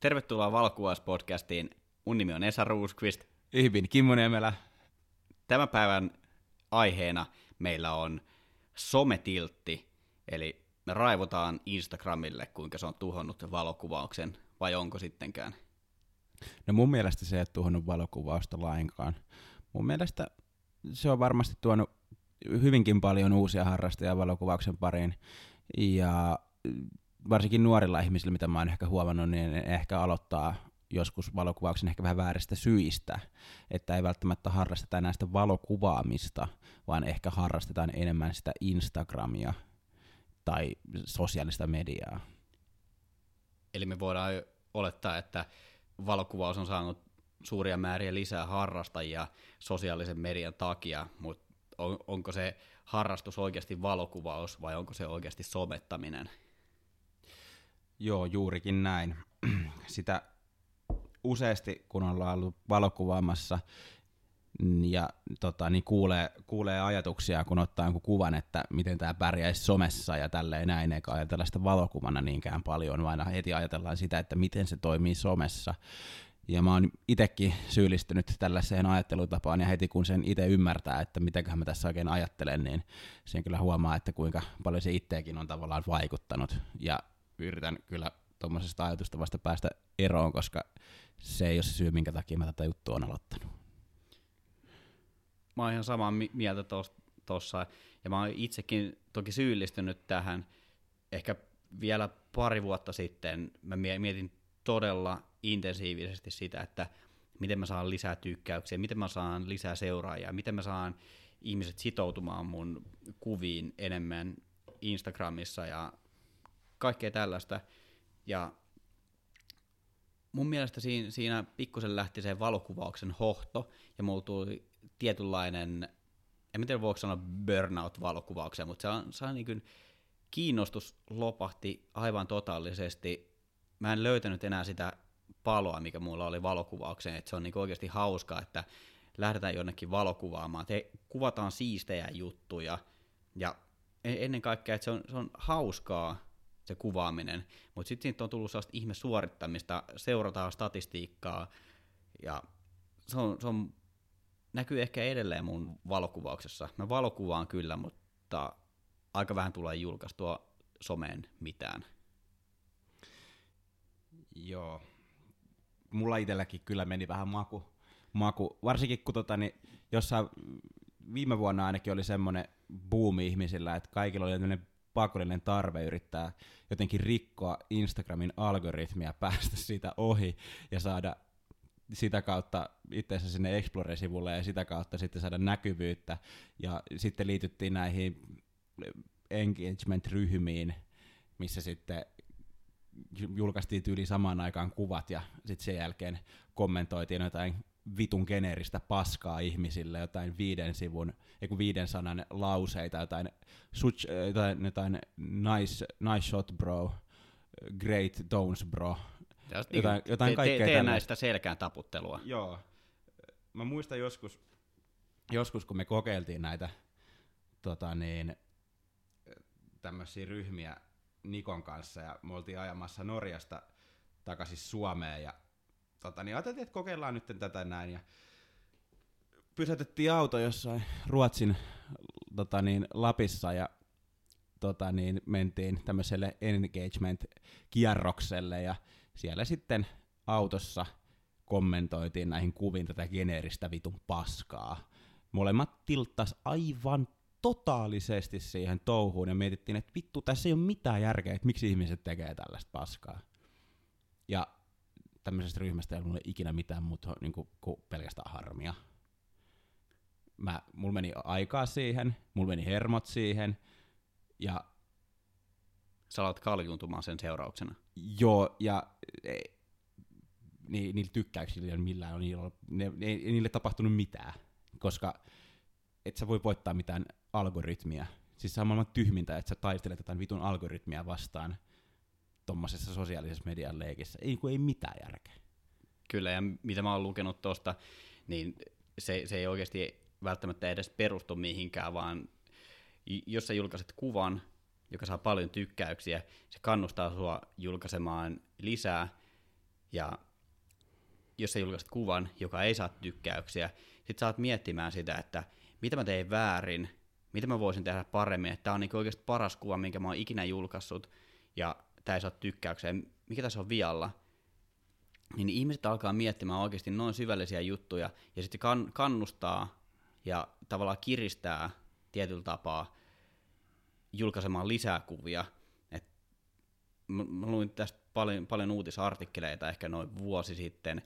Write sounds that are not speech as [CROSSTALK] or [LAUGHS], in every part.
Tervetuloa Valokuvauspodcastiin. Mun nimi on Esa Ruuskvist. Ihbin Kimmo Niemelä. Tämän päivän aiheena meillä on sometiltti, eli me raivotaan Instagramille, kuinka se on tuhonnut valokuvauksen, vai onko sittenkään? No mun mielestä se ei ole tuhonnut valokuvausta lainkaan. Mun mielestä se on varmasti tuonut hyvinkin paljon uusia harrastajia valokuvauksen pariin, ja varsinkin nuorilla ihmisillä, mitä mä oon ehkä huomannut, niin ne ehkä aloittaa joskus valokuvauksen ehkä vähän vääristä syistä, että ei välttämättä harrasteta enää sitä valokuvaamista, vaan ehkä harrastetaan enemmän sitä Instagramia tai sosiaalista mediaa. Eli me voidaan olettaa, että valokuvaus on saanut suuria määriä lisää harrastajia sosiaalisen median takia, mutta on, onko se harrastus oikeasti valokuvaus vai onko se oikeasti somettaminen? Joo, juurikin näin. [CLEARS THROAT] Sitä useasti, kun ollaan ollut valokuvaamassa, ja tota, niin kuulee, kuulee ajatuksia, kun ottaa jonkun kuvan, että miten tämä pärjäisi somessa ja tälleen näin, eikä ajatella sitä valokuvana niinkään paljon, vaan heti ajatellaan sitä, että miten se toimii somessa. Ja mä oon itsekin syyllistynyt tällaiseen ajattelutapaan, ja heti kun sen itse ymmärtää, että mitäköhän mä tässä oikein ajattelen, niin sen kyllä huomaa, että kuinka paljon se itseäkin on tavallaan vaikuttanut. Ja yritän kyllä tuommoisesta ajatusta vasta päästä eroon, koska se ei ole se syy, minkä takia mä tätä juttua on aloittanut. Mä oon ihan samaa mieltä tuossa, ja mä oon itsekin toki syyllistynyt tähän ehkä vielä pari vuotta sitten. Mä mietin todella intensiivisesti sitä, että miten mä saan lisää tykkäyksiä, miten mä saan lisää seuraajia, miten mä saan ihmiset sitoutumaan mun kuviin enemmän Instagramissa ja kaikkea tällaista. Ja mun mielestä siinä, siinä pikkusen lähti se valokuvauksen hohto, ja mulla tuli tietynlainen, en tiedä voiko sanoa burnout-valokuvauksia, mutta se on, se on niin kuin, kiinnostus lopahti aivan totaalisesti. Mä en löytänyt enää sitä paloa, mikä mulla oli valokuvaukseen, että se on niin oikeasti hauskaa, että lähdetään jonnekin valokuvaamaan, te kuvataan siistejä juttuja, ja e-, ennen kaikkea, että se on, se on hauskaa, se kuvaaminen, mutta sitten siitä on tullut sellaista ihme suorittamista, seurataan statistiikkaa, ja se, on, se on, näkyy ehkä edelleen mun valokuvauksessa. Mä valokuvaan kyllä, mutta aika vähän tulee julkaistua someen mitään. Joo. Mulla itselläkin kyllä meni vähän maku, maku. varsinkin kun tota, niin jossain viime vuonna ainakin oli semmoinen buumi ihmisillä, että kaikilla oli pakollinen tarve yrittää jotenkin rikkoa Instagramin algoritmia, päästä siitä ohi ja saada sitä kautta itseensä sinne Explore-sivulle ja sitä kautta sitten saada näkyvyyttä. Ja sitten liityttiin näihin engagement-ryhmiin, missä sitten julkaistiin yli samaan aikaan kuvat ja sitten sen jälkeen kommentoitiin jotain vitun geneeristä paskaa ihmisille, jotain viiden sivun, eiku viiden sanan lauseita, jotain, such, jotain, jotain nice, nice shot bro, great tones bro, jotain, jotain te, kaikkea te, näistä selkään taputtelua. Joo. Mä muistan joskus, joskus kun me kokeiltiin näitä tota niin, tämmöisiä ryhmiä Nikon kanssa ja me oltiin ajamassa Norjasta takaisin Suomeen ja tota, niin ajateltiin, että kokeillaan nyt tätä näin. Ja pysäytettiin auto jossain Ruotsin tota, niin, Lapissa ja tota, niin, mentiin tämmöiselle engagement-kierrokselle ja siellä sitten autossa kommentoitiin näihin kuviin tätä geneeristä vitun paskaa. Molemmat tilttas aivan totaalisesti siihen touhuun ja mietittiin, että vittu, tässä ei ole mitään järkeä, että miksi ihmiset tekee tällaista paskaa. Ja tämmöisestä ryhmästä ei ollut ikinä mitään muuta niin kuin, kuin pelkästään harmia. Mä, mulla meni aikaa siihen, mulla meni hermot siihen, ja... Sä alat kaljuntumaan sen seurauksena. Joo, ja e, ni, niillä tykkäyksillä ei millään, niillä, ne, ne, ei niille tapahtunut mitään, koska et sä voi voittaa mitään algoritmia. Siis se on maailman tyhmintä, että sä taistelet jotain vitun algoritmia vastaan – tuommoisessa sosiaalisessa median leikissä. Ei, ei mitään järkeä. Kyllä, ja mitä mä oon lukenut tuosta, niin se, se ei oikeasti välttämättä edes perustu mihinkään, vaan jos sä julkaiset kuvan, joka saa paljon tykkäyksiä, se kannustaa sua julkaisemaan lisää, Ja jos sä julkaiset kuvan, joka ei saa tykkäyksiä, sit sä oot miettimään sitä, että mitä mä tein väärin, mitä mä voisin tehdä paremmin, että tää on niinku oikeasti paras kuva, minkä mä oon ikinä julkaissut, ja tää ei saa tykkäyksiä, mikä tässä on vialla, niin ihmiset alkaa miettimään oikeasti noin syvällisiä juttuja, ja sitten kan- kannustaa ja tavallaan kiristää tietyllä tapaa julkaisemaan lisää kuvia. Et mä, mä luin tästä paljon, paljon uutisartikkeleita ehkä noin vuosi sitten,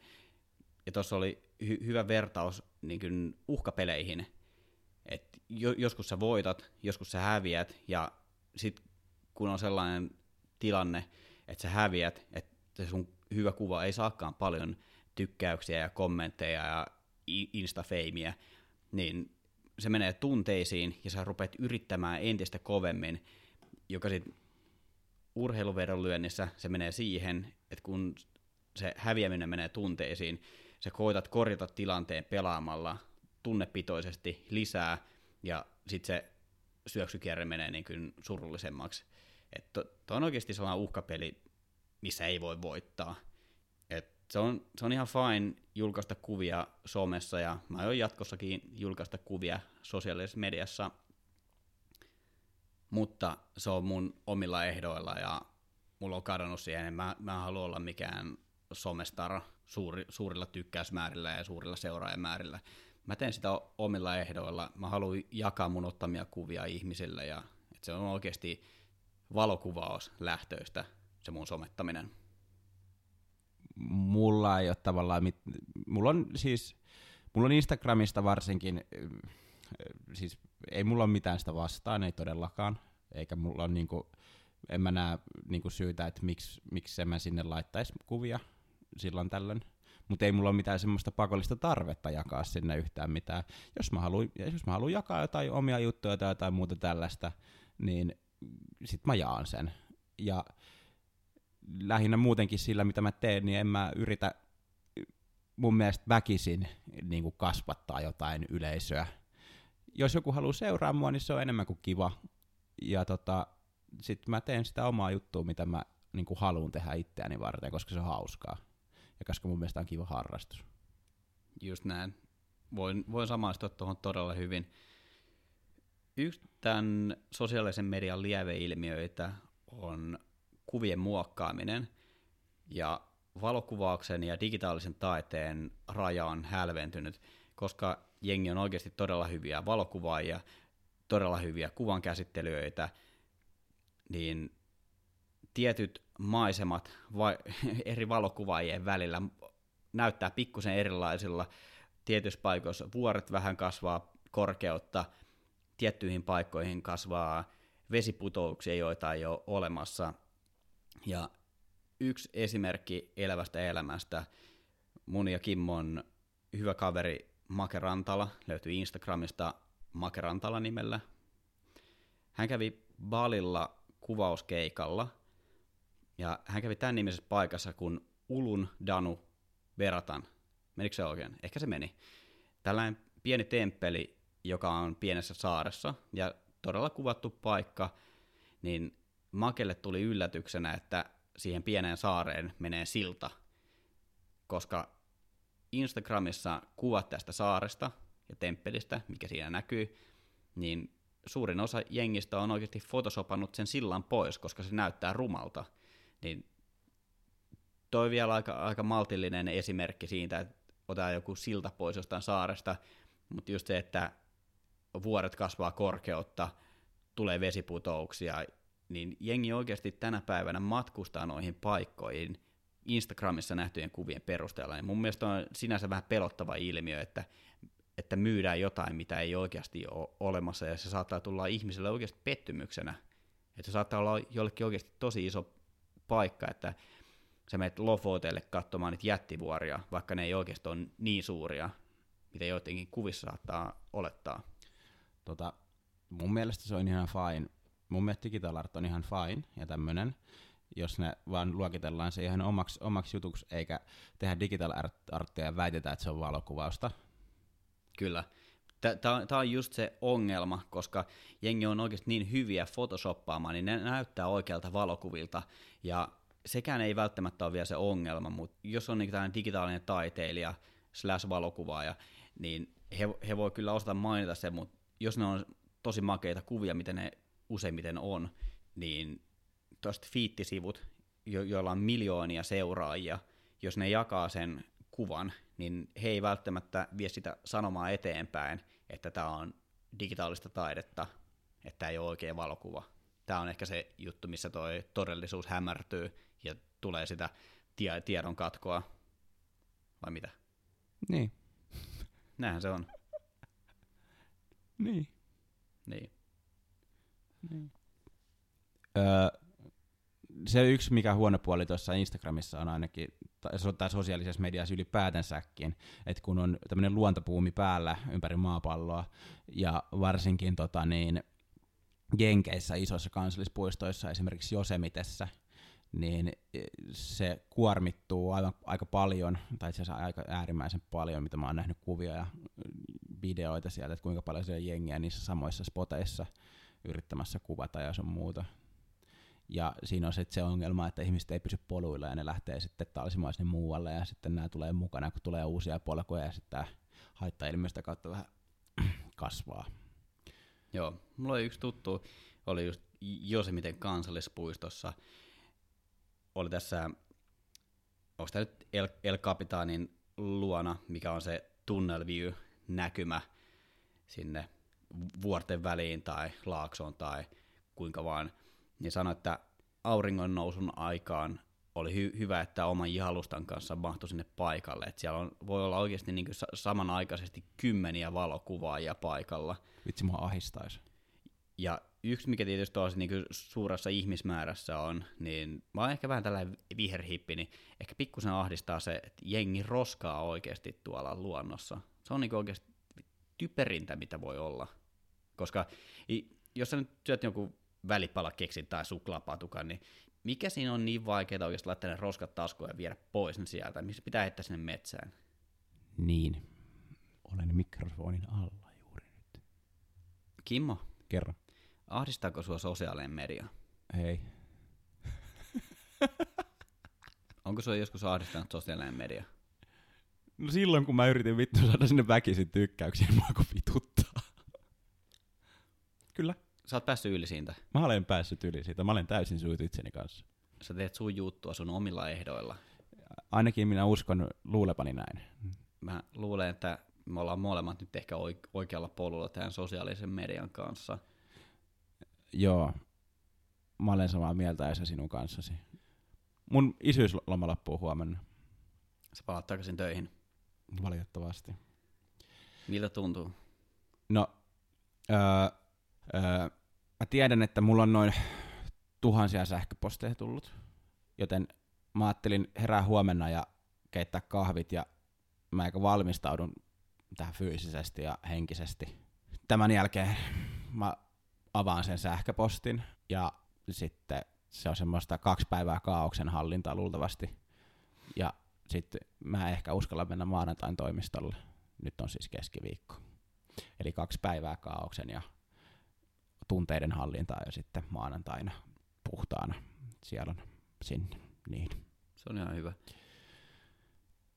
ja tuossa oli hy- hyvä vertaus niin kuin uhkapeleihin, että jo, joskus sä voitat, joskus sä häviät, ja sitten kun on sellainen tilanne, että sä häviät, että sun hyvä kuva ei saakaan paljon tykkäyksiä ja kommentteja ja instafeimiä, niin se menee tunteisiin ja sä rupeat yrittämään entistä kovemmin, joka sitten urheiluvedonlyönnissä se menee siihen, että kun se häviäminen menee tunteisiin, sä koitat korjata tilanteen pelaamalla tunnepitoisesti lisää ja sitten se syöksykierre menee niin kuin surullisemmaksi. Että to on oikeasti sellainen uhkapeli, missä ei voi voittaa. Et se, on, se on ihan fine julkaista kuvia somessa ja mä aion jatkossakin julkaista kuvia sosiaalisessa mediassa, mutta se on mun omilla ehdoilla ja mulla on kadonnut siihen, mä, mä en halua olla mikään somestar suuri, suurilla tykkäysmäärillä ja suurilla seuraajamäärillä. Mä teen sitä omilla ehdoilla. Mä haluan jakaa mun ottamia kuvia ihmisille ja että se on oikeasti valokuvaus lähtöistä se mun somettaminen. Mulla ei ole tavallaan, mit... mulla on siis, mulla on Instagramista varsinkin, siis ei mulla ole mitään sitä vastaan, ei todellakaan, eikä mulla on niinku, en mä näe niinku syytä, että miksi, miksi mä sinne laittaisi kuvia silloin tällöin. Mutta ei mulla ole mitään semmoista pakollista tarvetta jakaa sinne yhtään mitään. Jos mä jos mä haluan jakaa jotain omia juttuja tai jotain muuta tällaista, niin sit mä jaan sen. Ja lähinnä muutenkin sillä, mitä mä teen, niin en mä yritä mun mielestä väkisin niin kuin kasvattaa jotain yleisöä. Jos joku haluaa seuraa mua, niin se on enemmän kuin kiva. Ja tota, sitten mä teen sitä omaa juttua, mitä mä niin kuin haluan tehdä itseäni varten, koska se on hauskaa. Ja koska mun mielestä on kiva harrastus. Just näin. Voin, voin samaistua tuohon todella hyvin. Yksi tämän sosiaalisen median lieveilmiöitä on kuvien muokkaaminen, ja valokuvauksen ja digitaalisen taiteen raja on hälventynyt, koska jengi on oikeasti todella hyviä valokuvaajia, todella hyviä kuvankäsittelijöitä, niin tietyt maisemat vai, [LAUGHS] eri valokuvaajien välillä näyttää pikkusen erilaisilla. Tietyissä paikoissa vuoret vähän kasvaa korkeutta, tiettyihin paikkoihin kasvaa vesiputouksia, joita ei ole olemassa. Ja yksi esimerkki elävästä elämästä, mun ja Kimmon hyvä kaveri Make Rantala, löytyy Instagramista Make Rantala nimellä. Hän kävi Balilla kuvauskeikalla, ja hän kävi tämän nimisessä paikassa kuin Ulun Danu Veratan. Menikö se oikein? Ehkä se meni. Tällainen pieni temppeli, joka on pienessä saaressa, ja todella kuvattu paikka, niin Makelle tuli yllätyksenä, että siihen pieneen saareen menee silta, koska Instagramissa kuvat tästä saaresta ja temppelistä, mikä siinä näkyy, niin suurin osa jengistä on oikeasti fotosopannut sen sillan pois, koska se näyttää rumalta. Niin toi vielä aika, aika maltillinen esimerkki siitä, että otetaan joku silta pois jostain saaresta, mutta just se, että vuoret kasvaa korkeutta, tulee vesiputouksia, niin jengi oikeasti tänä päivänä matkustaa noihin paikkoihin Instagramissa nähtyjen kuvien perusteella. Ja mun mielestä on sinänsä vähän pelottava ilmiö, että, että myydään jotain, mitä ei oikeasti ole olemassa, ja se saattaa tulla ihmiselle oikeasti pettymyksenä. Että se saattaa olla jollekin oikeasti tosi iso paikka, että sä menet Lofoteelle katsomaan niitä jättivuoria, vaikka ne ei oikeasti ole niin suuria, mitä joidenkin kuvissa saattaa olettaa. Tota, mun mielestä se on ihan fine. Mun mielestä digital art on ihan fine ja tämmönen, jos ne vaan luokitellaan se ihan omaksi, omaksi jutuksi, eikä tehdä digital arttia ja väitetään, että se on valokuvausta. Kyllä. Tämä on just se ongelma, koska jengi on oikeasti niin hyviä photoshoppaamaan, niin ne näyttää oikealta valokuvilta, ja sekään ei välttämättä ole vielä se ongelma, mutta jos on niin digitaalinen taiteilija slash valokuvaaja, niin he, he voi kyllä osata mainita sen, mutta jos ne on tosi makeita kuvia, mitä ne useimmiten on, niin tuosta fiittisivut, jo, joilla on miljoonia seuraajia, jos ne jakaa sen kuvan, niin he ei välttämättä vie sitä sanomaa eteenpäin, että tämä on digitaalista taidetta, että tämä ei ole oikea valokuva. Tämä on ehkä se juttu, missä tuo todellisuus hämärtyy ja tulee sitä tie- tiedon katkoa, vai mitä? Niin. Näinhän se on. Niin. Niin. niin. Öö, se yksi, mikä huono puoli tuossa Instagramissa on ainakin, tai sosiaalisessa mediassa ylipäätänsäkin, että kun on tämmöinen luontopuumi päällä ympäri maapalloa, ja varsinkin tota niin, Jenkeissä isoissa kansallispuistoissa, esimerkiksi Josemitessä, niin se kuormittuu aivan, aika paljon, tai itse asiassa aika äärimmäisen paljon, mitä mä oon nähnyt kuvia ja videoita sieltä, että kuinka paljon se on jengiä niissä samoissa spoteissa yrittämässä kuvata ja sun muuta. Ja siinä on sitten se ongelma, että ihmiset ei pysy poluilla ja ne lähtee sitten talsimaan sinne muualle ja sitten nämä tulee mukana, kun tulee uusia polkuja ja sitten tämä haittailmiöstä kautta vähän [CLEARS THROAT] kasvaa. Joo, mulla oli yksi tuttu, oli just Josemiten kansallispuistossa, oli tässä, onko tämä nyt El, El Capitanin luona, mikä on se tunnel view näkymä sinne vuorten väliin tai laaksoon tai kuinka vaan, niin sanoi, että auringon nousun aikaan oli hy- hyvä, että oman jalustan kanssa mahtui sinne paikalle. Et siellä on, voi olla oikeasti niin samanaikaisesti kymmeniä valokuvaajia paikalla. Vitsi, mua ahistaisi. Ja yksi, mikä tietysti tosi niin suuressa ihmismäärässä on, niin mä oon ehkä vähän tällainen viherhippi, niin ehkä pikkusen ahdistaa se, että jengi roskaa oikeasti tuolla luonnossa. Se on niin oikeasti typerintä, mitä voi olla. Koska jos sä nyt syöt jonkun välipalakeksin tai suklaapatukan, niin mikä siinä on niin vaikeaa oikeasti laittaa ne roskat taskuun ja viedä pois ne sieltä, missä pitää heittää sinne metsään? Niin. Olen mikrofonin alla juuri nyt. Kimmo. Kerro. Ahdistaako sua sosiaalinen media? Ei. Onko sua joskus ahdistanut sosiaalinen media? No silloin, kun mä yritin vittu saada sinne väkisin tykkäyksiä, mua kun vituttaa. Kyllä. Sä oot päässyt yli siitä. Mä olen päässyt yli siitä. Mä olen täysin syyt itseni kanssa. Sä teet sun juttua sun omilla ehdoilla. Ainakin minä uskon luulepani näin. Mä luulen, että me ollaan molemmat nyt ehkä oikealla polulla tämän sosiaalisen median kanssa. Joo. Mä olen samaa mieltä Esa sinun kanssasi. Mun isyysloma loppuu huomenna. Sä palaat takaisin töihin. Valitettavasti. Miltä tuntuu? No, öö, öö, mä tiedän, että mulla on noin tuhansia sähköposteja tullut, joten mä ajattelin herää huomenna ja keittää kahvit ja mä eikä valmistaudun tähän fyysisesti ja henkisesti. Tämän jälkeen mä avaan sen sähköpostin ja sitten se on semmoista kaksi päivää kaauksen hallintaa luultavasti. Ja sitten mä ehkä uskalla mennä maanantain toimistolle. Nyt on siis keskiviikko. Eli kaksi päivää kaauksen ja tunteiden hallintaa ja sitten maanantaina puhtaana siellä on sinne. Niin. Se on ihan hyvä.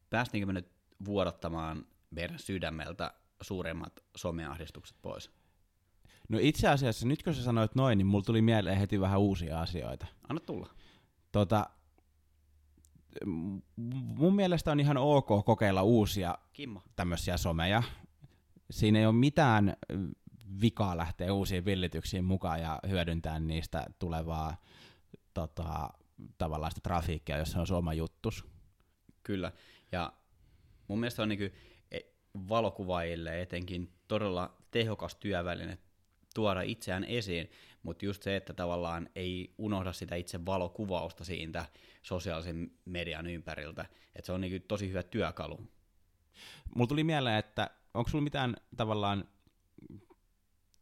Päästiinkö me nyt vuodattamaan meidän sydämeltä suuremmat someahdistukset pois? No itse asiassa, nyt kun sä sanoit noin, niin mulla tuli mieleen heti vähän uusia asioita. Anna tulla. Tota, mun mielestä on ihan ok kokeilla uusia Kimmo. tämmöisiä someja. Siinä ei ole mitään vikaa lähteä uusiin villityksiin mukaan ja hyödyntää niistä tulevaa tota, tavallaan sitä trafiikkia, jos se on oma juttus. Kyllä, ja mun mielestä on niin valokuvaajille etenkin todella tehokas työväline tuoda itseään esiin, mutta just se, että tavallaan ei unohda sitä itse valokuvausta siitä sosiaalisen median ympäriltä, että se on niin tosi hyvä työkalu. Mulla tuli mieleen, että onko sulla mitään tavallaan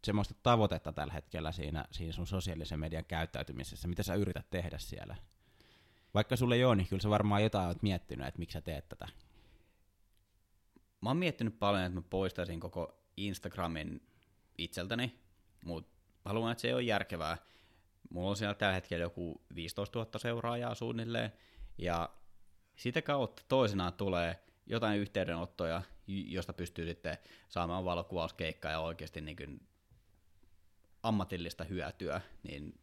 semmoista tavoitetta tällä hetkellä siinä, siinä sun sosiaalisen median käyttäytymisessä, mitä sä yrität tehdä siellä? Vaikka sulle ei ole, niin kyllä sä varmaan jotain oot miettinyt, että miksi sä teet tätä. Mä oon miettinyt paljon, että mä poistaisin koko Instagramin itseltäni, mutta haluan, että se ei ole järkevää. Mulla on siellä tällä hetkellä joku 15 000 seuraajaa suunnilleen, ja sitä kautta toisenaan tulee jotain yhteydenottoja, josta pystyy sitten saamaan valokuvauskeikkaa ja oikeasti niin kuin ammatillista hyötyä, niin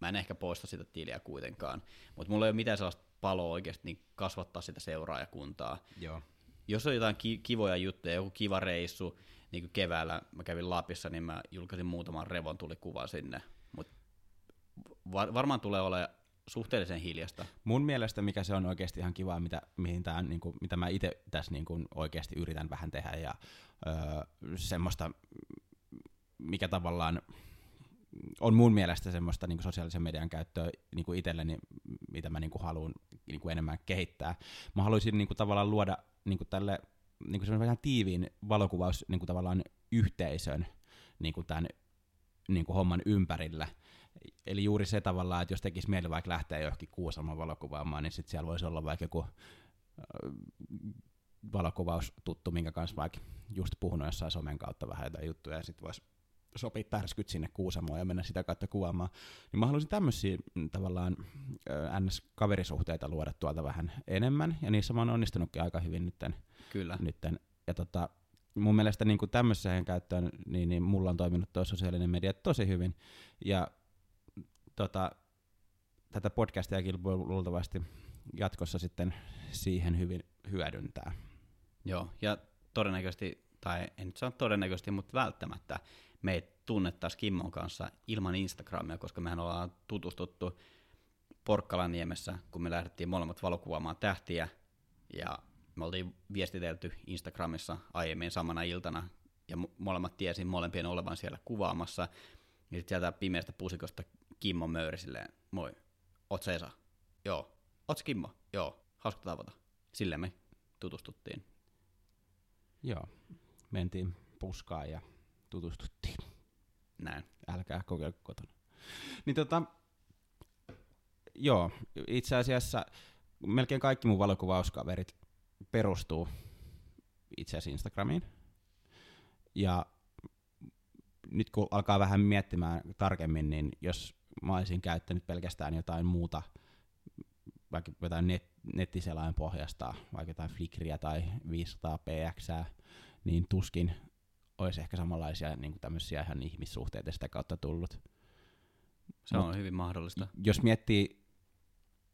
mä en ehkä poista sitä tiliä kuitenkaan. Mutta mulla ei ole mitään sellaista paloa oikeasti niin kasvattaa sitä seuraajakuntaa. Joo. Jos on jotain ki- kivoja juttuja, joku kiva reissu, niin kuin keväällä mä kävin Lapissa, niin mä julkaisin muutaman revon tuli kuva sinne. Mutta var- varmaan tulee olemaan suhteellisen hiljasta. Mun mielestä mikä se on oikeasti ihan kiva, mitä, mihin tää, niin kuin, mitä mä itse tässä niin kuin oikeasti yritän vähän tehdä ja öö, semmoista, mikä tavallaan on mun mielestä semmoista niin kuin sosiaalisen median käyttöä niin kuin itselleni, mitä mä niin haluan niin enemmän kehittää. Mä haluaisin niin kuin tavallaan luoda niin kuin tälle niin kuin vähän tiiviin valokuvaus niin kuin tavallaan yhteisön niin kuin tämän niin kuin homman ympärillä. Eli juuri se tavallaan, että jos tekisi mieli vaikka lähteä johonkin Kuusamon valokuvaamaan, niin sitten siellä voisi olla vaikka joku valokuvaustuttu, minkä kanssa vaikka just puhunut jossain somen kautta vähän jotain juttuja, ja sitten voisi sopii pärskyt sinne Kuusamoon ja mennä sitä kautta kuvaamaan. Niin mä haluaisin tämmöisiä mm, tavallaan NS-kaverisuhteita luoda tuolta vähän enemmän, ja niissä mä oon onnistunutkin aika hyvin nytten. Kyllä. nytten. Ja tota, mun mielestä niin tämmöiseen käyttöön, niin, niin mulla on toiminut tuo sosiaalinen media tosi hyvin. Ja tota, tätä podcastiakin voi luultavasti jatkossa sitten siihen hyvin hyödyntää. Joo, ja todennäköisesti, tai en nyt sano todennäköisesti, mutta välttämättä me tunnettaisiin Kimmon kanssa ilman Instagramia, koska mehän ollaan tutustuttu Porkkalaniemessä, kun me lähdettiin molemmat valokuvaamaan tähtiä, ja me oltiin viestitelty Instagramissa aiemmin samana iltana, ja molemmat tiesin molempien olevan siellä kuvaamassa, ja sitten sieltä pimeästä pusikosta Kimmo möyri silleen, moi, oot Esa? Joo. Oot Kimmo? Joo. Hauska tavata. Silleen me tutustuttiin. Joo. Mentiin puskaan ja tutustuttiin. Näin. Älkää kokeilko kotona. Niin tota, joo, itse asiassa melkein kaikki mun valokuvauskaverit perustuu itse asiassa Instagramiin. Ja nyt kun alkaa vähän miettimään tarkemmin, niin jos mä olisin käyttänyt pelkästään jotain muuta, vaikka jotain net, nettiselain pohjasta, vaikka jotain Flickriä tai 500 px, niin tuskin olisi ehkä samanlaisia niin kuin tämmöisiä ihan ihmissuhteita sitä kautta tullut. Se Mut on hyvin mahdollista. Jos miettii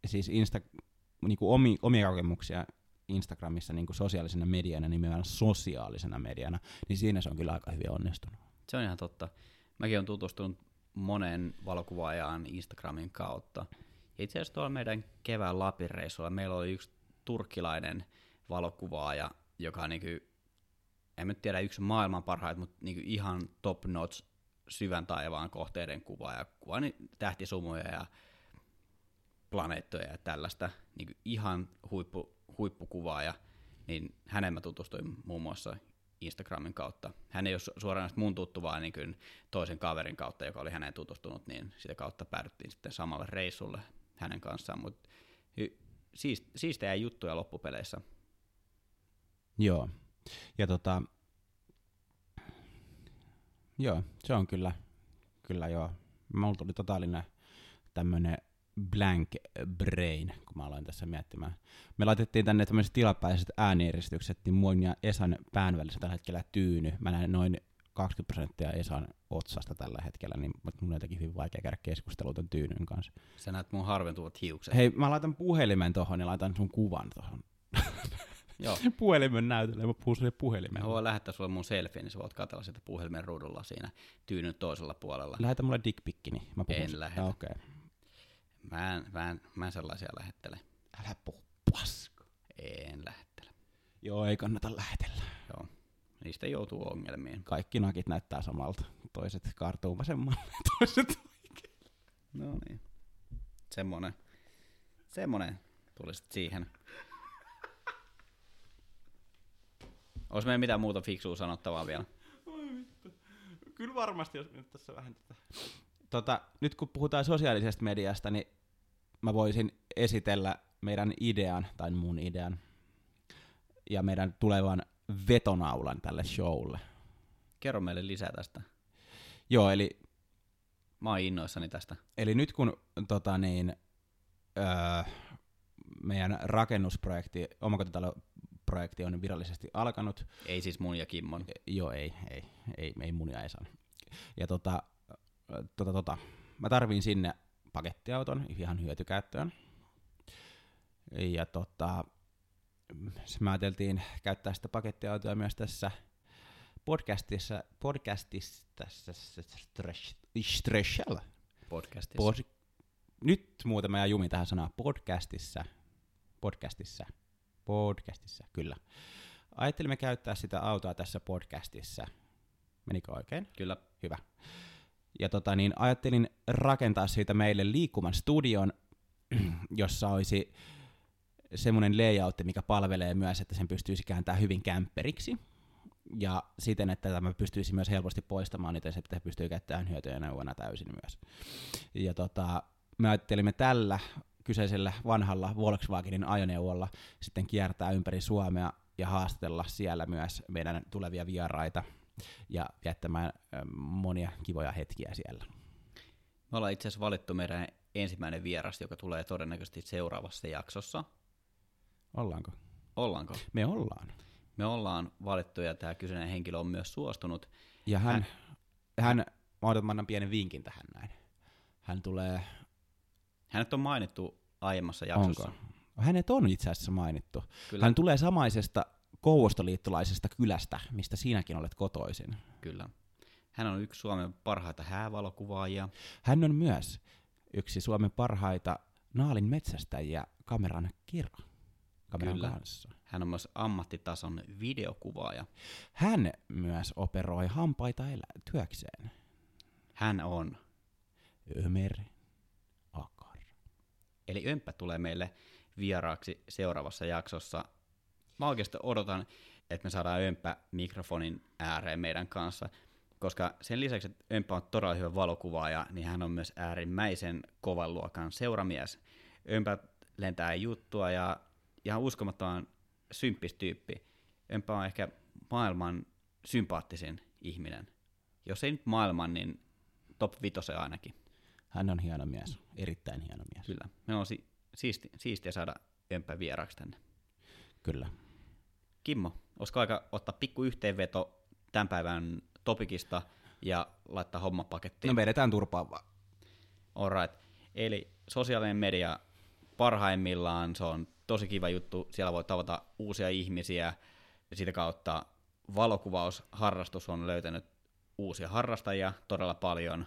siis Insta, niin kuin omi, omia kokemuksia Instagramissa niin kuin sosiaalisena mediana, nimenomaan sosiaalisena mediana, niin siinä se on kyllä aika hyvin onnistunut. Se on ihan totta. Mäkin olen tutustunut monen valokuvaajaan Instagramin kautta. Ja itse asiassa tuolla meidän kevään Lapin reissulla meillä oli yksi turkkilainen valokuvaaja, joka niin en nyt tiedä yksi maailman parhaita, mutta niin ihan top notch syvän taivaan kohteiden kuvaaja. Kuvaa niin tähtisumuja ja planeettoja ja tällaista. Niin ihan huippu, huippukuvaaja. Niin hänen mä tutustuin muun muassa Instagramin kautta. Hän ei ole suoraan mun tuttu, vaan niin kuin toisen kaverin kautta, joka oli häneen tutustunut, niin sitä kautta päädyttiin sitten samalle reissulle hänen kanssaan, mutta siist, siistejä juttuja loppupeleissä. Joo, ja tota, joo, se on kyllä, kyllä joo. Mulla tuli totaalinen tämmönen blank brain, kun mä aloin tässä miettimään. Me laitettiin tänne tämmöiset tilapäiset äänieristykset, niin mun ja Esan pään välissä tällä hetkellä tyyny. Mä näen noin 20 prosenttia Esan otsasta tällä hetkellä, niin mun on jotenkin hyvin vaikea käydä keskustelua tämän tyynyn kanssa. Sä näet mun harventuvat hiukset. Hei, mä laitan puhelimen tohon ja laitan sun kuvan tohon. [LAUGHS] Joo. [LAUGHS] puhelimen näytölle, mä puhun sulle puhelimen. Mä voin lähettää sulle mun selfie, niin sä voit katsella sitä puhelimen ruudulla siinä tyynyn toisella puolella. Lähetä mulle dickpikki, niin mä puhun. En lähetä. Okei. Okay. Mä en, mä, en, mä en sellaisia lähettele. Älä puhu paska. En lähettele. Joo, ei kannata lähetellä. Joo. Niistä joutuu ongelmiin. Kaikki nakit näyttää samalta. Toiset kaartuu vasemmalle, [LAUGHS] toiset oikealle. No niin. Semmonen. Semmonen tuli siihen. Olis meillä mitään muuta fiksua sanottavaa vielä? Oi vittu. Kyllä varmasti, jos nyt tässä vähän tätä tota, nyt kun puhutaan sosiaalisesta mediasta, niin mä voisin esitellä meidän idean, tai mun idean, ja meidän tulevan vetonaulan tälle showlle. Kerro meille lisää tästä. Joo, eli mä oon innoissani tästä. Eli nyt kun tota niin, öö, meidän rakennusprojekti, omakotitaloprojekti on virallisesti alkanut. Ei siis mun ja Kimmon. E, joo, ei, ei, ei, ei munia ei saa. Ja tota, tota, tota, mä tarviin sinne pakettiauton ihan hyötykäyttöön. Ja tota, me ajateltiin käyttää sitä pakettiautoa myös tässä podcastissa, podcastissa, stressalla. Podcastissa. Pod, nyt muuten mä jää jumi tähän sanaan podcastissa. Podcastissa. Podcastissa, kyllä. Ajattelimme käyttää sitä autoa tässä podcastissa. Menikö oikein? Kyllä. Hyvä. Ja tota, niin ajattelin rakentaa siitä meille liikkuman studion, [CLEARS THROAT] jossa olisi semmoinen layout, mikä palvelee myös, että sen pystyisi kääntämään hyvin kämpperiksi. Ja siten, että tämä pystyisi myös helposti poistamaan, niin se pystyy käyttämään hyötyjä neuvona täysin myös. Ja tota, me ajattelimme tällä kyseisellä vanhalla Volkswagenin ajoneuvolla sitten kiertää ympäri Suomea ja haastatella siellä myös meidän tulevia vieraita ja jättämään monia kivoja hetkiä siellä. Me ollaan itse asiassa valittu meidän ensimmäinen vieras, joka tulee todennäköisesti seuraavassa jaksossa. Ollaanko? Ollaanko? Me ollaan. Me ollaan valittu ja tämä kyseinen henkilö on myös suostunut. Ja hän, hän, hän mä otan, mä annan pienen vinkin tähän näin. Hän tulee... Hänet on mainittu aiemmassa jaksossa. Onko? Hänet on itse asiassa mainittu. Kyllä. Hän tulee samaisesta kouvostoliittolaisesta kylästä, mistä sinäkin olet kotoisin. Kyllä. Hän on yksi Suomen parhaita häävalokuvaajia. Hän on myös yksi Suomen parhaita naalin metsästäjiä kameran kira. Kameran Kyllä. kanssa. Hän on myös ammattitason videokuvaaja. Hän myös operoi hampaita elä- työkseen. Hän on Ömer. Eli Ömppä tulee meille vieraaksi seuraavassa jaksossa mä oikeasti odotan, että me saadaan Ömpä mikrofonin ääreen meidän kanssa, koska sen lisäksi, että Ömpä on todella hyvä valokuvaaja, niin hän on myös äärimmäisen kovan luokan seuramies. Ömpä lentää juttua ja ihan uskomattoman symppistyyppi. Ömpä on ehkä maailman sympaattisin ihminen. Jos ei nyt maailman, niin top vitosen ainakin. Hän on hieno mies, erittäin hieno mies. Kyllä, me on si- siisti, siistiä saada Ömpä vieraaksi tänne. Kyllä. Kimmo, olisiko aika ottaa pikku yhteenveto tämän päivän topikista ja laittaa homma pakettiin? No vedetään turpaan vaan. Alright. Eli sosiaalinen media parhaimmillaan, se on tosi kiva juttu. Siellä voi tavata uusia ihmisiä ja sitä kautta valokuvausharrastus on löytänyt uusia harrastajia todella paljon.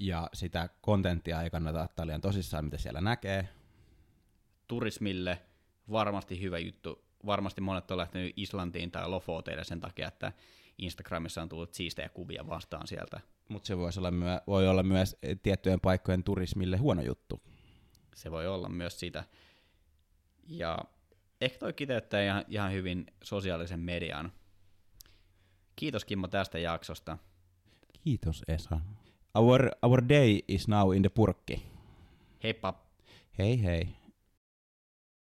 Ja sitä kontenttia ei kannata ottaa liian tosissaan, mitä siellä näkee. Turismille varmasti hyvä juttu varmasti monet on lähtenyt Islantiin tai Lofoteille sen takia, että Instagramissa on tullut siistejä kuvia vastaan sieltä. Mutta se voisi olla myö- voi olla myös tiettyjen paikkojen turismille huono juttu. Se voi olla myös sitä. Ja ehkä toi kiteyttää ihan, ihan hyvin sosiaalisen median. Kiitos Kimmo tästä jaksosta. Kiitos Esa. Our, our day is now in the purkki. Heippa. Hei hei.